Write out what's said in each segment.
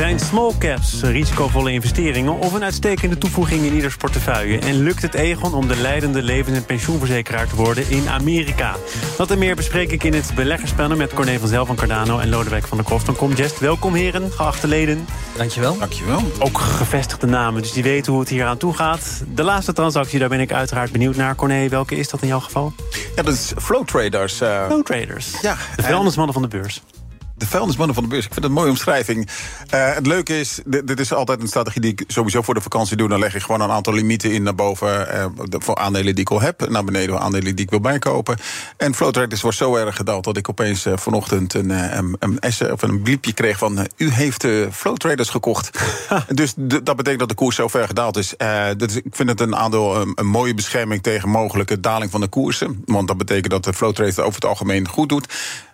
Zijn small caps risicovolle investeringen of een uitstekende toevoeging in ieders portefeuille? En lukt het Egon om de leidende levens- en pensioenverzekeraar te worden in Amerika? Dat en meer bespreek ik in het beleggerspanel met Corné van Zel van Cardano en Lodewijk van der Kroft van Comgest. Welkom heren, geachte leden. Dankjewel. Dankjewel. Ook gevestigde namen, dus die weten hoe het hier aan toe gaat. De laatste transactie, daar ben ik uiteraard benieuwd naar. Corné, welke is dat in jouw geval? Ja, dat is Flow Traders. uh, Flow Traders. Ja, de vuilnismannen van de beurs de vuilnismannen van de beurs. Ik vind het een mooie omschrijving. Uh, het leuke is, dit, dit, is altijd een strategie die ik sowieso voor de vakantie doe. Dan leg ik gewoon een aantal limieten in naar boven uh, voor aandelen die ik al heb. Naar beneden voor aandelen die ik wil bijkopen. En Flow Traders wordt zo erg gedaald dat ik opeens uh, vanochtend een, een, een, of een bliepje kreeg van... u heeft Flow Traders gekocht. dus dat betekent dat de koers zo ver gedaald is. dus ik vind het een aandeel een, een, mooie bescherming tegen mogelijke daling van de koersen. Want dat betekent dat de Flow Traders over het algemeen goed doet.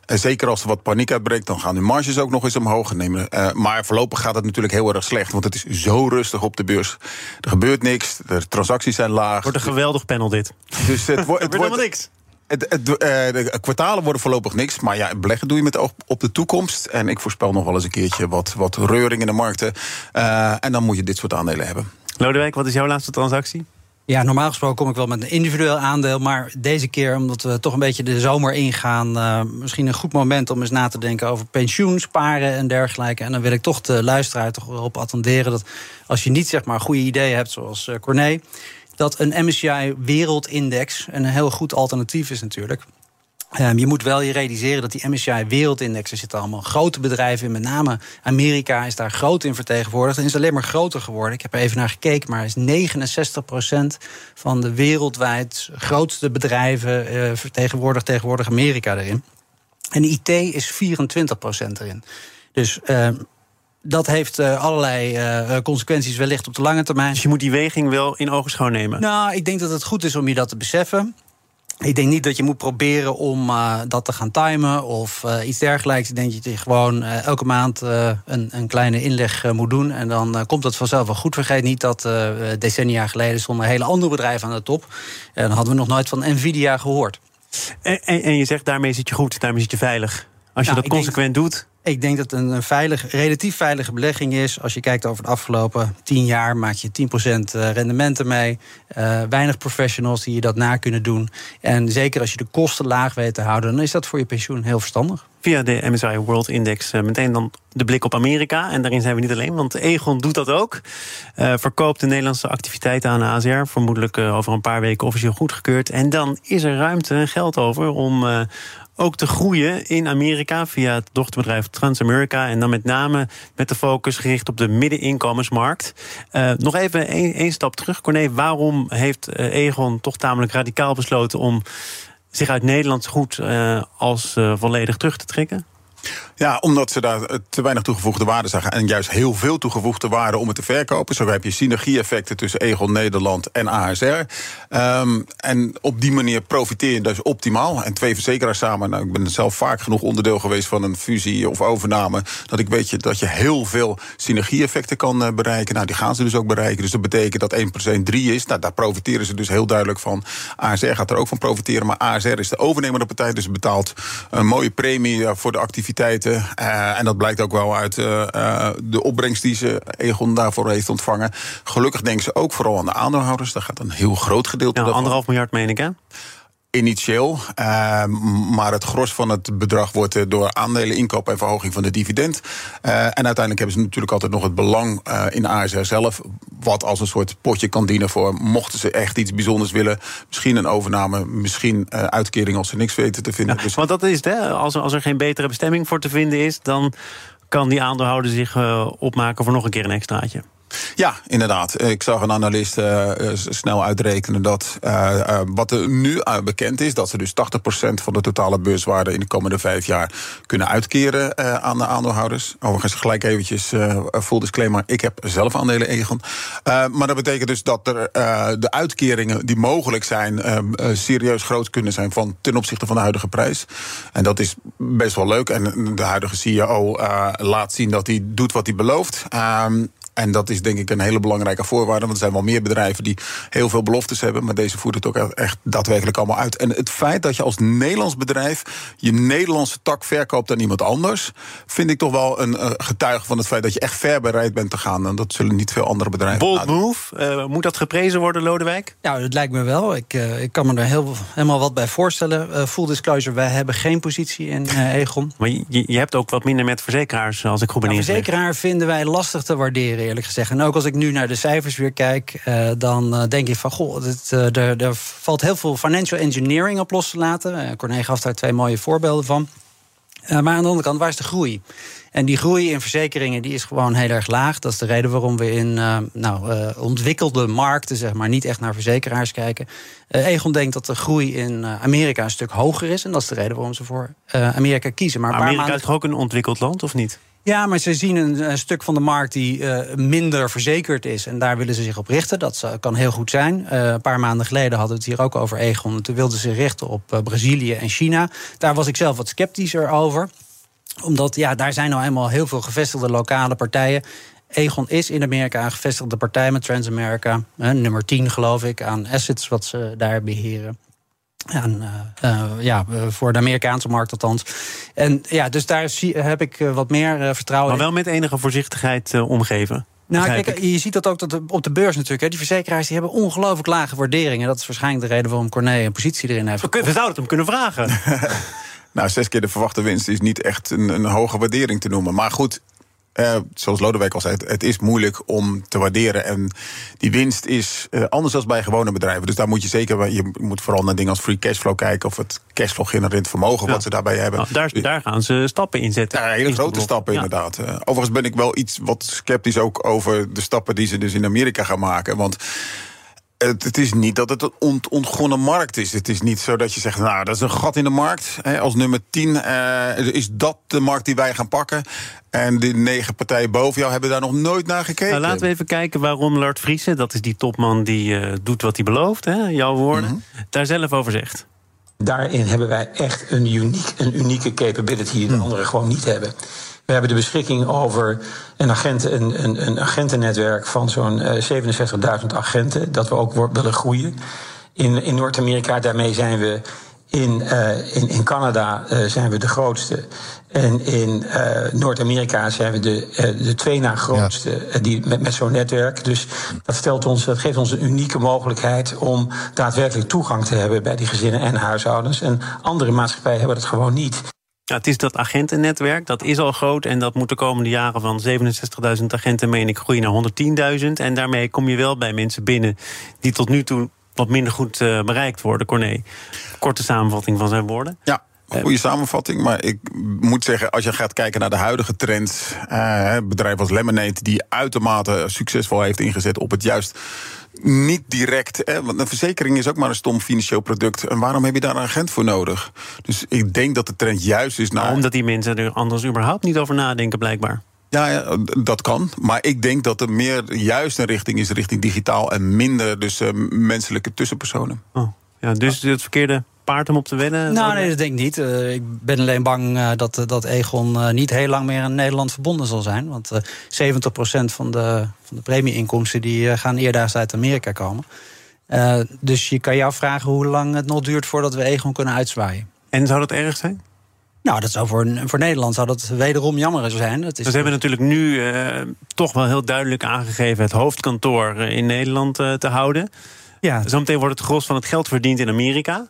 En zeker als er wat paniek uitbreekt, dan gaan de marges ook nog eens omhoog nemen. Uh, maar voorlopig gaat het natuurlijk heel erg slecht. Want het is zo rustig op de beurs. Er gebeurt niks, de transacties zijn laag. Wordt een geweldig panel dit. Dus het, wo het wordt helemaal niks. Het, het, uh, de kwartalen worden voorlopig niks. Maar ja, beleggen doe je met oog op de toekomst. En ik voorspel nog wel eens een keertje wat, wat reuring in de markten. Uh, en dan moet je dit soort aandelen hebben. Lodewijk, wat is jouw laatste transactie? Ja, normaal gesproken kom ik wel met een individueel aandeel. Maar deze keer, omdat we toch een beetje de zomer ingaan... Uh, misschien een goed moment om eens na te denken over pensioen, sparen en dergelijke. En dan wil ik toch de luisteraar toch erop attenderen... dat als je niet zeg maar goede ideeën hebt, zoals uh, Corné... dat een MSCI Wereldindex een heel goed alternatief is natuurlijk... Um, je moet wel je realiseren dat die MSCI Wereldindex, er zitten allemaal grote bedrijven in, met name Amerika is daar groot in vertegenwoordigd en is alleen maar groter geworden. Ik heb er even naar gekeken, maar is 69% van de wereldwijd grootste bedrijven uh, vertegenwoordigt tegenwoordig Amerika erin. En IT is 24% erin. Dus uh, dat heeft uh, allerlei uh, consequenties wellicht op de lange termijn. Dus je moet die weging wel in ogenschouw nemen? Nou, ik denk dat het goed is om je dat te beseffen. Ik denk niet dat je moet proberen om uh, dat te gaan timen of uh, iets dergelijks. Ik denk dat je gewoon uh, elke maand een, een, kleine inleg moet doen. En dan komt dat vanzelf wel goed. Vergeet niet dat decennia geleden stonden hele andere bedrijven aan de top. En dan hadden we nog nooit van Nvidia gehoord. En, en, en je zegt daarmee zit je goed, daarmee zit je veilig. Als je nou, dat consequent denk, doet. Ik denk dat een veilig, relatief veilige belegging is. Als je kijkt over de afgelopen 10 jaar, maak je 10% rendementen mee. Uh, weinig professionals die je dat na kunnen doen. En zeker als je de kosten laag weet te houden, dan is dat voor je pensioen heel verstandig. Via de MSCI World Index uh, meteen dan de blik op Amerika. En daarin zijn we niet alleen, want Egon doet dat ook. Uh, verkoopt de Nederlandse activiteiten aan de ASR. Vermoedelijk over een paar weken officieel goedgekeurd. En dan is er ruimte en geld over om ook te groeien in Amerika via het dochterbedrijf Transamerica. En dan met name met de focus gericht op de middeninkomensmarkt. Uh, nog even één stap terug, Corné. Waarom heeft uh, Egon toch tamelijk radicaal besloten om zich uit Nederland goed uh, als volledig terug te trekken? Ja, omdat ze daar te weinig toegevoegde waarde zagen. En juist heel veel toegevoegde waarde om het te verkopen. Zo heb je synergie-effecten tussen Egon Nederland en ASR. Um, en op die manier profiteer je dus optimaal. En twee verzekeraars samen. Nou, ik ben zelf vaak genoeg onderdeel geweest van een fusie of overname. Dat ik weet dat je heel veel synergie-effecten kan bereiken. Nou, die gaan ze dus ook bereiken. Dus dat betekent dat 1% 3 is. Nou, daar profiteren ze dus heel duidelijk van. ASR gaat er ook van profiteren. Maar ASR is de overnemende partij. Dus betaalt een mooie premie voor de activiteiten. Uh, en dat blijkt ook wel uit uh, uh, de opbrengst die ze Egon daarvoor heeft ontvangen. Gelukkig denken ze ook vooral aan de aandeelhouders. Daar gaat een heel groot gedeelte ja, Anderhalf miljard, meen ik, hè? Initieel, uh, maar het gros van het bedrag wordt door aandelen inkoop en verhoging van de dividend. Uh, en uiteindelijk hebben ze natuurlijk altijd nog het belang uh, in ASR zelf, wat als een soort potje kan dienen voor mochten ze echt iets bijzonders willen. Misschien een overname, misschien uitkering als ze niks weten te vinden. Ja, dus... Want dat is het, hè? Als, als er geen betere bestemming voor te vinden is, dan kan die aandeelhouder zich opmaken voor nog een keer een extraatje. Ja, inderdaad. Ik zag een analist uh, snel uitrekenen dat uh, uh, wat er nu bekend is, dat ze dus 80% van de totale beurswaarde in de komende vijf jaar kunnen uitkeren aan de aandeelhouders. Overigens gelijk eventjes full disclaimer, ik heb zelf aandelen Egon. maar dat betekent dus dat er de uitkeringen die mogelijk zijn serieus groot kunnen zijn van ten opzichte van de huidige prijs. En dat is best wel leuk. En de huidige CEO laat zien dat hij doet wat hij belooft. En dat is denk ik een hele belangrijke voorwaarde. Want er zijn wel meer bedrijven die heel veel beloftes hebben. Maar deze voert het ook echt daadwerkelijk allemaal uit. En het feit dat je als Nederlands bedrijf je Nederlandse tak verkoopt aan iemand anders. vind ik toch wel een uh, getuige van het feit dat je echt ver bereid bent te gaan. En dat zullen niet veel andere bedrijven. Bold move. Uh, moet dat geprezen worden, Lodewijk? Nou, dat lijkt me wel. Ik, uh, ik kan me er heel, helemaal wat bij voorstellen. full disclosure, wij hebben geen positie in Egon. Maar je, je, hebt ook wat minder met verzekeraars, als ik goed ben nou, Verzekeraar vinden wij lastig te waarderen eerlijk gezegd. En ook als ik nu naar de cijfers weer kijk, uh, dan uh, denk ik van goh, dit, er, er, valt heel veel financial engineering op los te laten. Corné gaf daar twee mooie voorbeelden van. maar aan de andere kant, waar is de groei? En die groei in verzekeringen die is gewoon heel erg laag. Dat is de reden waarom we in nou, ontwikkelde markten zeg maar, niet echt naar verzekeraars kijken. Egon denkt dat de groei in Amerika een stuk hoger is. En dat is de reden waarom ze voor Amerika kiezen. Maar, maar Amerika maanden... is toch ook een ontwikkeld land, of niet? Ja, maar ze zien een, stuk van de markt die uh, minder verzekerd is. En daar willen ze zich op richten. Dat kan heel goed zijn. Een paar maanden geleden hadden we het hier ook over Egon. Toen wilden ze richten op Brazilië en China. Daar was ik zelf wat sceptischer over. Omdat ja, daar zijn nou eenmaal heel veel gevestigde lokale partijen. Egon is in Amerika een gevestigde partij met Transamerica. nummer 10 geloof ik aan assets wat ze daar beheren. En, uh, ja, voor de Amerikaanse markt althans. En ja, dus daar zie, heb ik wat meer vertrouwen Maar wel met enige voorzichtigheid omgeven. Nou, kijk, je ziet dat ook dat op de beurs natuurlijk. Hè, die verzekeraars die hebben ongelooflijk lage waarderingen. Dat is waarschijnlijk de reden waarom Corné een positie erin heeft. We, we zouden het hem kunnen vragen. nou, zes keer de verwachte winst is niet echt een, een hoge waardering te noemen. Maar goed, uh, zoals Lodewijk al zei, het is moeilijk om te waarderen. En die winst is uh, anders dan bij gewone bedrijven. Dus daar moet je zeker, je moet vooral naar dingen als free cashflow kijken. Of het cashflow genererend vermogen, wat ze daarbij hebben. Nou, daar, daar, gaan ze stappen in zetten. Ja, hele grote stappen inderdaad. Uh, overigens ben ik wel iets wat sceptisch ook over de stappen die ze dus in Amerika gaan maken. Want het, het, is niet dat het een ont, ontgonnen markt is. Het is niet zo dat je zegt, nou, dat is een gat in de markt. Hè, als nummer 10 uh, is dat de markt die wij gaan pakken. En de negen partijen boven jou hebben daar nog nooit naar gekeken. Nou, laten we even kijken waarom Lord Friese, dat is die topman die uh, doet wat hij belooft, hè, jouw woorden, mm -hmm. daar zelf over zegt. Daarin hebben wij echt een, uniek, een unieke capability die de anderen gewoon niet hebben. We hebben de beschikking over een, agent, een, een, een agentennetwerk van zo'n 67.000 agenten, dat we ook willen groeien. In, in Noord-Amerika, daarmee zijn we in, uh, in, in Canada uh, zijn we de grootste. En in uh, Noord-Amerika zijn we de, de twee na grootste ja. die, met, met zo'n netwerk. Dus dat, stelt ons, dat geeft ons een unieke mogelijkheid om daadwerkelijk toegang te hebben bij die gezinnen en huishoudens. En andere maatschappijen hebben dat gewoon niet. Ja, het is dat agentennetwerk, dat is al groot... en dat moet de komende jaren van 67.000 agenten, meen ik, groeien naar 110.000. En daarmee kom je wel bij mensen binnen die tot nu toe wat minder goed uh, bereikt worden. Corné, korte samenvatting van zijn woorden. Ja, Goede samenvatting, maar ik moet zeggen, als je gaat kijken naar de huidige trends, uh, bedrijf als Lemonade, die uitermate succesvol heeft ingezet op het juist niet direct. Hè, want een verzekering is ook maar een stom financieel product. En waarom heb je daar een agent voor nodig? Dus ik denk dat de trend juist is naar. Nou, omdat die mensen er anders überhaupt niet over nadenken, blijkbaar. Ja, ja, dat kan. Maar ik denk dat er meer juist een richting is richting digitaal en minder dus uh, menselijke tussenpersonen. Oh, ja, dus het verkeerde paard om op te winnen? Nou, nee, dat denk ik niet. Uh, ik ben alleen bang uh, dat, dat Egon uh, niet heel lang meer in Nederland verbonden zal zijn. Want 70% van de, van de premieinkomsten die gaan eerder uit Amerika komen. dus je kan je afvragen hoe lang het nog duurt voordat we Egon kunnen uitzwaaien. En zou dat erg zijn? Nou, dat zou voor, voor Nederland zou dat wederom jammer zijn. Dat is Ze hebben natuurlijk nu toch wel heel duidelijk aangegeven... het hoofdkantoor in Nederland te houden. Ja. Zometeen wordt het gros van het geld verdiend in Amerika.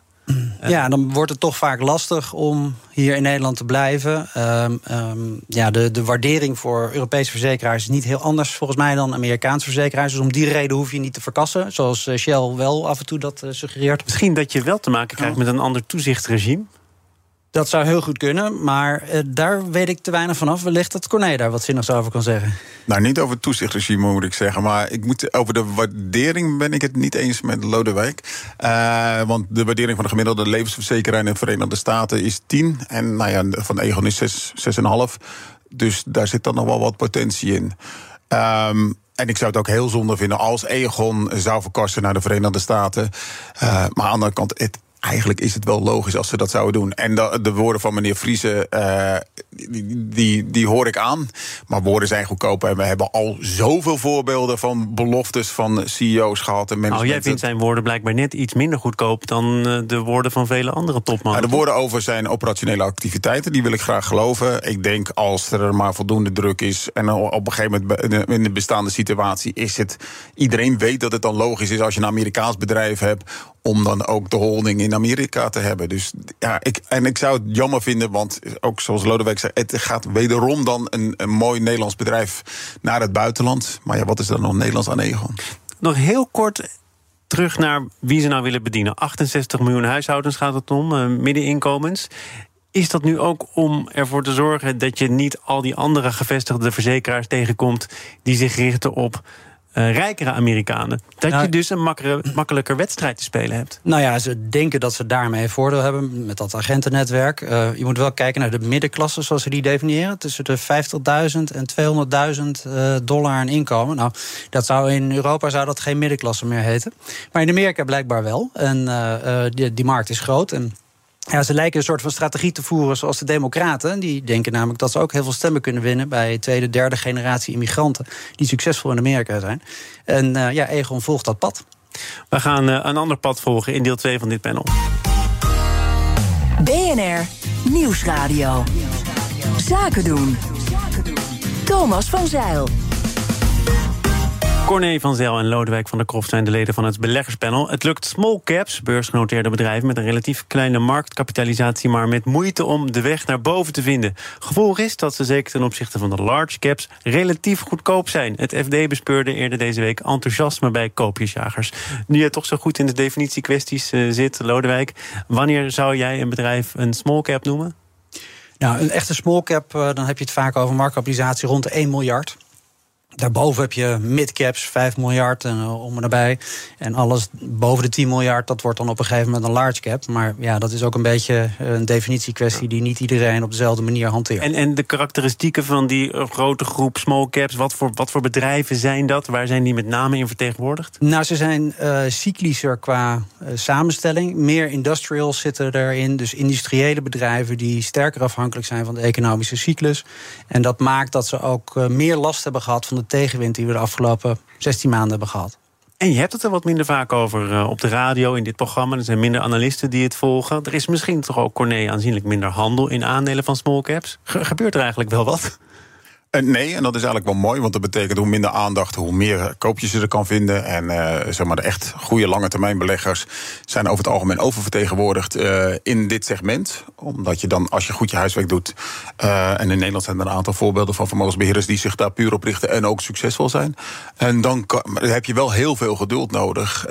Ja, dan wordt het toch vaak lastig om hier in Nederland te blijven. Um, um, ja, de, de waardering voor Europese verzekeraars is niet heel anders volgens mij dan Amerikaanse verzekeraars. Dus om die reden hoef je niet te verkassen, zoals eh, Shell wel af en toe dat uh, suggereert. Misschien dat je wel te maken krijgt met een ander toezichtregime. Dat zou heel goed kunnen, maar uh, daar weet ik te weinig vanaf. Wellicht dat Corné daar wat zinnigs over kan zeggen. Nou, niet over het toezichtregime moet ik zeggen. Maar ik moet, over de waardering ben ik het niet eens met Lodewijk. Uh, want de waardering van de gemiddelde levensverzekeraar in de Verenigde Staten is 10. En nou ja, van Egon is 6,5. Dus daar zit dan nog wel wat potentie in. Um, en ik zou het ook heel zonde vinden als Egon zou verkassen naar de Verenigde Staten. Uh, maar aan de andere kant, het eigenlijk is het wel logisch als ze dat zouden doen. En de, de woorden van meneer Friese, uh, die, die, die, hoor ik aan. Maar woorden zijn goedkoop. En we hebben al zoveel voorbeelden van beloftes van CEO's gehad. En nou, jij vindt zijn woorden blijkbaar net iets minder goedkoop... dan eh, de woorden van vele andere topmannen. de woorden over zijn operationele activiteiten, die wil ik graag geloven. Ik denk als er maar voldoende druk is... en op een gegeven moment in de bestaande situatie is het... iedereen weet dat het dan logisch is als je een Amerikaans bedrijf hebt om dan ook de holding in Amerika te hebben. Dus ja, ik, en ik zou het jammer vinden, want ook zoals Lodewijk zei, het gaat wederom dan een, een mooi Nederlands bedrijf naar het buitenland. Maar ja, wat is dan nog Nederlands aan Egon? Nog heel kort terug naar wie ze nou willen bedienen. 68 miljoen huishoudens gaat het om, uh, middeninkomens. Is dat nu ook om ervoor te zorgen dat je niet al die andere gevestigde verzekeraars tegenkomt die zich richten op uh, rijkere Amerikanen. Dat je dus een makkelijker wedstrijd te spelen hebt. Nou ja, ze denken dat ze daarmee voordeel hebben met dat agentennetwerk. Uh, je moet wel kijken naar de middenklasse, zoals ze die definiëren. Tussen de 50.000 en 200.000 uh, dollar aan inkomen. Nou, dat zou in Europa zou dat geen middenklasse meer heten. Maar in Amerika blijkbaar wel. En die, die markt is groot. En ja, ze lijken een soort van strategie te voeren zoals de Democraten. Die denken namelijk dat ze ook heel veel stemmen kunnen winnen bij tweede, derde generatie immigranten. die succesvol in Amerika zijn. En uh, ja, Egon volgt dat pad. We gaan uh, een ander pad volgen in deel 2 van dit panel. BNR Nieuwsradio. Zaken doen. Thomas van Zeil. Corné van Zel en Lodewijk van der Kroft zijn de leden van het beleggerspanel. Het lukt small caps, beursgenoteerde bedrijven met een relatief kleine marktkapitalisatie, maar met moeite om de weg naar boven te vinden. Gevolg is dat ze zeker ten opzichte van de large caps relatief goedkoop zijn. Het FD bespeurde eerder deze week enthousiasme bij koopjesjagers. Nu je toch zo goed in de definitiekwesties uh, zit, Lodewijk, wanneer zou jij een bedrijf een small cap noemen? Nou, een echte small cap, uh, dan heb je het vaak over marktkapitalisatie rond de 1 miljard. Daarboven heb je midcaps, 5 miljard en uh, om en nabij. En alles boven de 10 miljard, dat wordt dan op een gegeven moment een large cap. Maar ja, dat is ook een beetje een definitiekwestie die niet iedereen op dezelfde manier hanteert. En, en de karakteristieken van die uh, grote groep small caps, wat voor, wat voor bedrijven zijn dat? Waar zijn die met name in vertegenwoordigd? Nou, ze zijn uh, cyclischer qua samenstelling. Meer industrials zitten erin. Dus industriële bedrijven die sterker afhankelijk zijn van de economische cyclus. En dat maakt dat ze ook meer last hebben gehad van de tegenwind die we de afgelopen 16 maanden hebben gehad. En je hebt het er wat minder vaak over uh, op de radio in dit programma. Er zijn minder analisten die het volgen. Er is misschien toch ook, Corné, aanzienlijk minder handel in aandelen van small caps. Ge gebeurt er eigenlijk wel wat? Uh, nee, en dat is eigenlijk wel mooi, want dat betekent hoe minder aandacht, hoe meer koopjes je er kan vinden. En uh, zeg maar de echt goede lange termijn beleggers zijn over het algemeen oververtegenwoordigd uh, in dit segment. Omdat je dan, als je goed je huiswerk doet. en in Nederland zijn er een aantal voorbeelden van vermogensbeheerders die zich daar puur op richten en ook succesvol zijn. En dan heb je wel heel veel geduld nodig.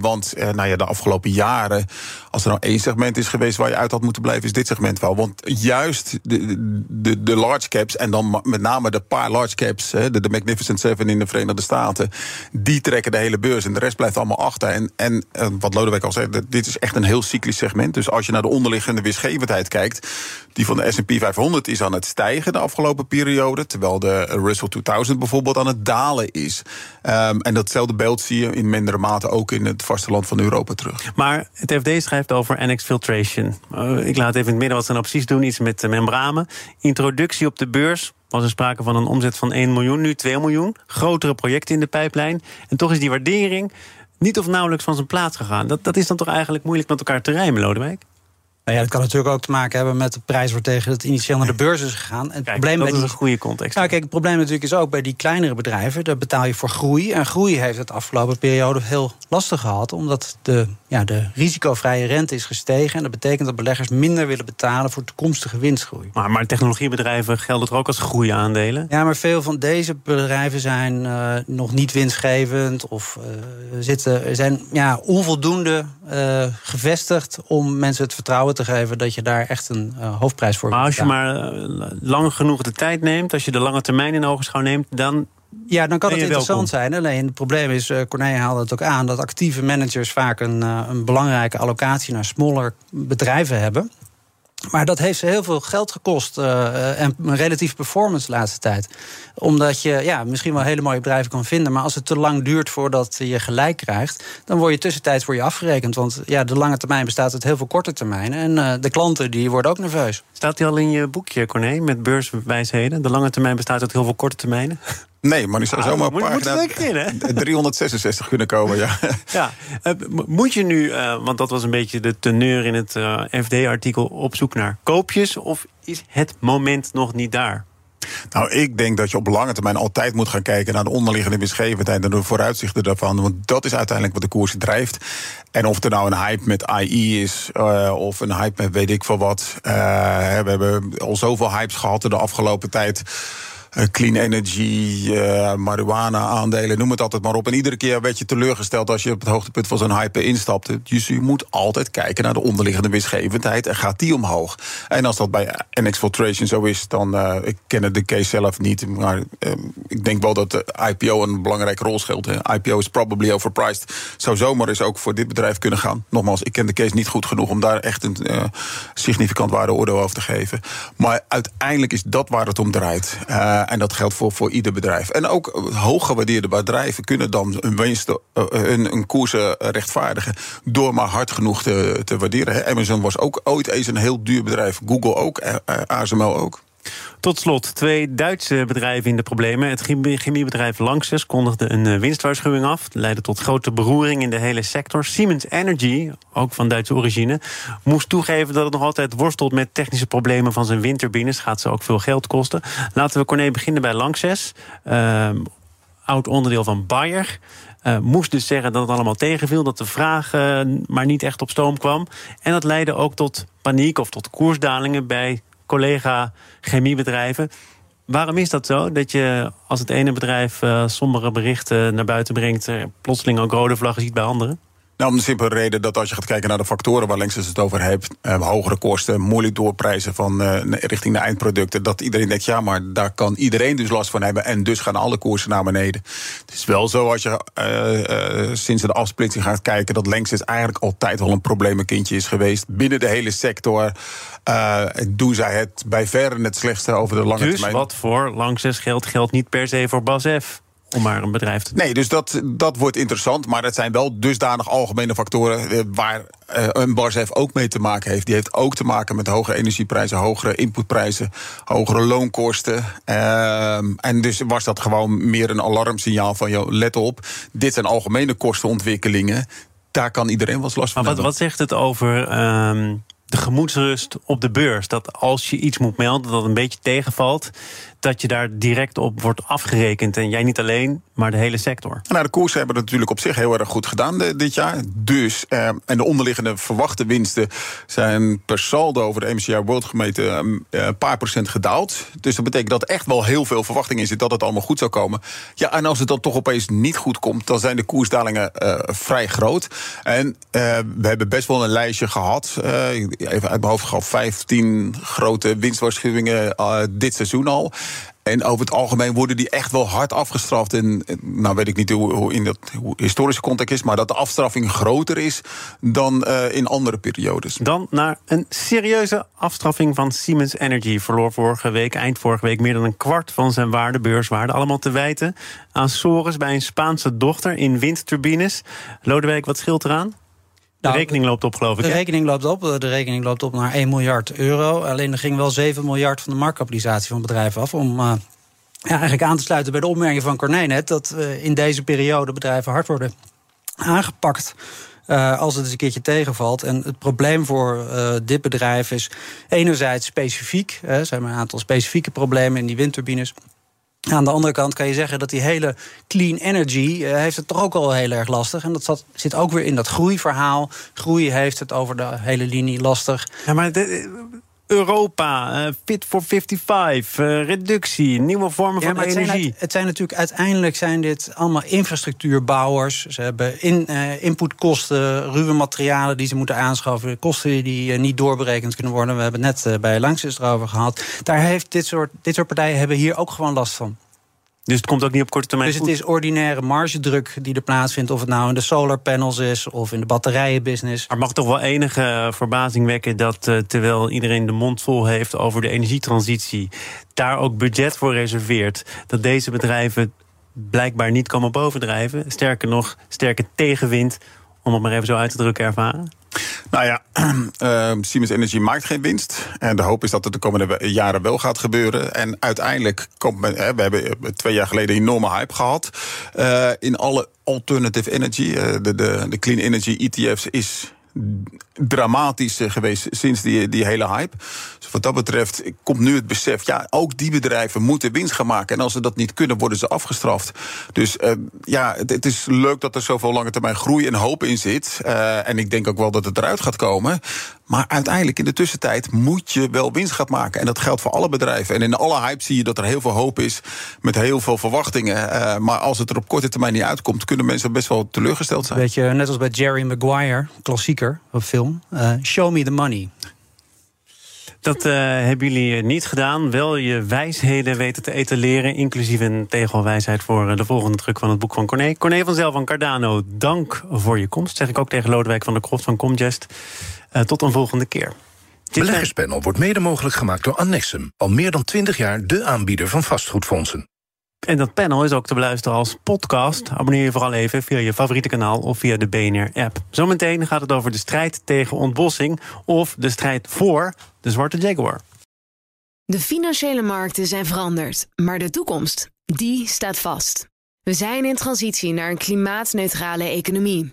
want nou ja, de afgelopen jaren, als er nou één segment is geweest waar je uit had moeten blijven, is dit segment wel. Want juist de, de, de large caps en dan met name name de paar large caps, de, de Magnificent Seven in de Verenigde Staten, die trekken de hele beurs en de rest blijft allemaal achter. En, en wat Lodewijk al zei, dit is echt een heel cyclisch segment. Dus als je naar de onderliggende weergevendheid kijkt, die van de SP 500 is aan het stijgen de afgelopen periode, terwijl de Russell 2000 bijvoorbeeld aan het dalen is. Um, en datzelfde beeld zie je in mindere mate ook in het vasteland van Europa terug. Maar het FD schrijft over NX Filtration. Uh, ik laat even in het midden wat ze nou precies doen, iets met membranen. Introductie op de beurs was er sprake van een omzet van 1 miljoen, nu 2 miljoen. Grotere projecten in de pijplijn. En toch is die waardering niet of nauwelijks van zijn plaats gegaan. Dat, dat is dan toch eigenlijk moeilijk met elkaar te rijmen, Lodewijk? Nou ja, dat kan natuurlijk ook te maken hebben met de prijs waartegen het initieel naar de beurs is gegaan. het kijk, probleem dat is een goede context. Nou, kijk, het probleem natuurlijk is ook bij die kleinere bedrijven. Daar betaal je voor groei. En groei heeft het afgelopen periode heel lastig gehad. Omdat de, ja, de risicovrije rente is gestegen. En dat betekent dat beleggers minder willen betalen voor toekomstige winstgroei. Maar, maar technologiebedrijven gelden er ook als groeiaandelen? Ja, maar veel van deze bedrijven zijn uh, nog niet winstgevend. Of uh, zitten, zijn ja, onvoldoende uh, gevestigd om mensen het vertrouwen te geven dat je daar echt een uh, hoofdprijs voor Maar als je maar lang genoeg de tijd neemt, als je de lange termijn in ogenschouw neemt, dan ja, dan kan het interessant zijn. Alleen het probleem is, uh, Corné haalde het ook aan... dat actieve managers vaak een, een belangrijke allocatie naar smaller bedrijven hebben. Maar dat heeft ze heel veel geld gekost uh, en een relatieve performance de laatste tijd. Omdat je ja, misschien wel hele mooie bedrijven kan vinden, maar als het te lang duurt voordat je gelijk krijgt, dan word je tussentijds voor je afgerekend. Want ja, de lange termijn bestaat uit heel veel korte termijnen. En uh, de klanten die worden ook nerveus. Staat die al in je boekje, Corné, met beurswijsheden? De lange termijn bestaat uit heel veel korte termijnen? Nee, maar die zou ah, zomaar pagina in, 366 kunnen komen, ja. ja. Uh, moet je nu, uh, want dat was een beetje de teneur in het uh, FD-artikel... op zoek naar koopjes, of is het moment nog niet daar? Nou, ik denk dat je op lange termijn altijd moet gaan kijken naar de onderliggende winstgevendheid en de vooruitzichten daarvan. Want dat is uiteindelijk wat de koers drijft. En of er nou een hype met AI is, uh, of een hype met weet ik veel wat. Uh, we hebben al zoveel hypes gehad in de afgelopen tijd. Eh, clean energy, uh, marijuana aandelen, noem het altijd maar op. En iedere keer werd je teleurgesteld als je op het hoogtepunt van zo'n hype instapte. Dus je moet altijd kijken naar de onderliggende winstgevendheid en gaat die omhoog. En als dat bij NX zo is, dan uh, ik ken de case zelf niet, maar uh, ik denk wel dat de IPO een belangrijke rol speelt. IPO is probably overpriced. Zou zomaar eens ook voor dit bedrijf kunnen gaan. Nogmaals, ik ken de case niet goed genoeg om daar echt een significant waardeoordeel over te geven. Maar uiteindelijk is dat waar het om draait. Uh, en dat geldt voor, voor ieder bedrijf. En ook hooggewaardeerde bedrijven kunnen dan een, winst, uh, een, een koers rechtvaardigen. door maar hard genoeg te, te waarderen. Amazon was ook ooit eens een heel duur bedrijf. Google ook, ASML ook. Tot slot, twee Duitse bedrijven in de problemen. Het chemiebedrijf Lanxess kondigde een eh, winstwaarschuwing af. Leidde tot grote beroering in de hele sector. Siemens Energy, ook van Duitse origine, moest toegeven dat het nog altijd worstelt met technische problemen van zijn windturbines. Gaat ze ook veel geld kosten. Laten we Corné beginnen bij Lanxess. Uh, oud onderdeel van Bayer. Uh, moest dus zeggen dat het allemaal tegenviel, dat de vraag maar niet echt op stoom kwam. En dat leidde ook tot paniek of tot koersdalingen bij collega chemiebedrijven. Waarom is dat zo? Dat je als het ene bedrijf uh, sombere berichten naar buiten brengt, plotseling ook rode vlaggen ziet bij anderen? Nou, om de simpele reden dat als je gaat kijken naar de factoren waar Lexus het over heeft, eh, hogere kosten, moeilijk doorprijzen van uh, richting de eindproducten, dat iedereen denkt, ja, maar daar kan iedereen dus last van hebben en dus gaan alle koersen naar beneden. Het is wel zo als je uh, sinds de afsplitsing gaat kijken dat Lexus eigenlijk altijd al een probleemkindje is geweest binnen de hele sector. doen zij het bij verre het slechtste over de lange dus termijn. wat voor Lanxess geldt, geldt niet per se voor BASF om maar een bedrijf te Nee, dus dat, dat wordt interessant. Maar dat zijn wel dusdanig algemene factoren eh, waar uh, een Barsef ook mee te maken heeft. Die heeft ook te maken met hoge energieprijzen, hogere inputprijzen, hogere loonkosten. Uh, en dus was dat gewoon meer een alarmsignaal van, joh, let op, dit zijn algemene kostenontwikkelingen. Daar kan iedereen wel eens last van maar wat, wat zegt het over... Uh, de gemoedsrust op de beurs. Dat als je iets moet melden dat een beetje tegenvalt, dat je daar direct op wordt afgerekend. En jij niet alleen, maar de hele sector. Nou, de koersen hebben het natuurlijk op zich heel erg goed gedaan dit jaar. Dus, eh, en de onderliggende verwachte winsten zijn per saldo over de MCI World gemeten eh, een paar procent gedaald. Dus dat betekent dat echt wel heel veel verwachting in zit dat het allemaal goed zou komen. Ja, en als het dan toch opeens niet goed komt, dan zijn de koersdalingen uh, vrij groot. En uh, we hebben best wel een lijstje gehad. Uh, even uit mijn hoofd gehad, 15 grote winstwaarschuwingen dit seizoen al. En over het algemeen worden die echt wel hard afgestraft. En nou weet ik niet hoe, in dat historische context is, maar dat de afstraffing groter is dan uh, in andere periodes. Dan naar een serieuze afstraffing van Siemens Energy. Verloor vorige week, eind vorige week, meer dan een kwart van zijn waarde, beurswaarde. Allemaal te wijten aan sores bij een Spaanse dochter in windturbines. Lodewijk, wat scheelt eraan? De nou, rekening loopt op, geloof ik. De rekening loopt op. De rekening loopt op naar 1 miljard euro. Alleen er ging wel 7 miljard van de marktkapitalisatie van bedrijf af. Om uh, ja, eigenlijk aan te sluiten bij de opmerking van Corné net. Dat uh, in deze periode bedrijven hard worden aangepakt. Uh, als het eens een keertje tegenvalt. En het probleem voor uh, dit bedrijf is enerzijds specifiek. Er zijn maar een aantal specifieke problemen in die windturbines. Aan de andere kant kan je zeggen dat die hele clean energy uh, heeft het toch ook al heel erg lastig. En dat zat, zit ook weer in dat groeiverhaal. Groei heeft het over de hele linie lastig. Ja, maar Europa, uh, Fit for 55, uh, reductie, nieuwe vormen van het energie. Zijn, het zijn natuurlijk uiteindelijk zijn dit allemaal infrastructuurbouwers. Ze hebben in, uh, inputkosten, ruwe materialen die ze moeten aanschaffen, kosten die niet doorberekend kunnen worden. We hebben het net bij Langs erover gehad. Daar heeft dit soort, dit soort partijen hebben hier ook gewoon last van. Dus het komt ook niet op korte termijn. Dus het is ordinaire margedruk die er plaatsvindt. Of het nou in de solar panels is of in de batterijenbusiness. Maar mag toch wel enige verbazing wekken dat uh, terwijl iedereen de mond vol heeft over de energietransitie, daar ook budget voor reserveert. Dat deze bedrijven blijkbaar niet komen bovendrijven. Sterker nog, sterke tegenwind, om het maar even zo uit te drukken, ervaren. Nou ja, uh, Siemens Energy maakt geen winst. En de hoop is dat het de komende jaren wel gaat gebeuren. En uiteindelijk komt men. We hebben twee jaar geleden een enorme hype gehad. Uh, in alle alternative energy. De, de, de clean energy ETF's is dramatisch geweest sinds die, die hele hype. Dus wat dat betreft komt nu het besef... ja, ook die bedrijven moeten winst gaan maken. En als ze dat niet kunnen, worden ze afgestraft. Dus uh, ja, het, is leuk dat er zoveel lange termijn groei en hoop in zit. Uh, en ik denk ook wel dat het eruit gaat komen. Maar uiteindelijk in de tussentijd moet je wel winst gaan maken. En dat geldt voor alle bedrijven. En in alle hype zie je dat er heel veel hoop is... met heel veel verwachtingen. Uh, maar als het er op korte termijn niet uitkomt... kunnen mensen best wel teleurgesteld zijn. Weet je, net als bij Jerry Maguire, klassieker, een film... show me the money. Dat uh, hebben jullie niet gedaan. Wel je wijsheden weten te etaleren. Inclusief een tegelwijsheid voor de volgende druk van het boek van Corné. Corné van Zel van Cardano, dank voor je komst. Zeg ik ook tegen Lodewijk van der Kroft van Comgest. Uh, tot een volgende keer. Beleggerspanel wordt mede mogelijk gemaakt door Annexum. Al meer dan 20 jaar de aanbieder van vastgoedfondsen. En dat panel is ook te beluisteren als podcast. Abonneer je vooral even via je favoriete kanaal of via de BNR-app. Zometeen gaat het over de strijd tegen ontbossing of de strijd voor de zwarte jaguar. De financiële markten zijn veranderd, maar de toekomst, die staat vast. We zijn in transitie naar een klimaatneutrale economie.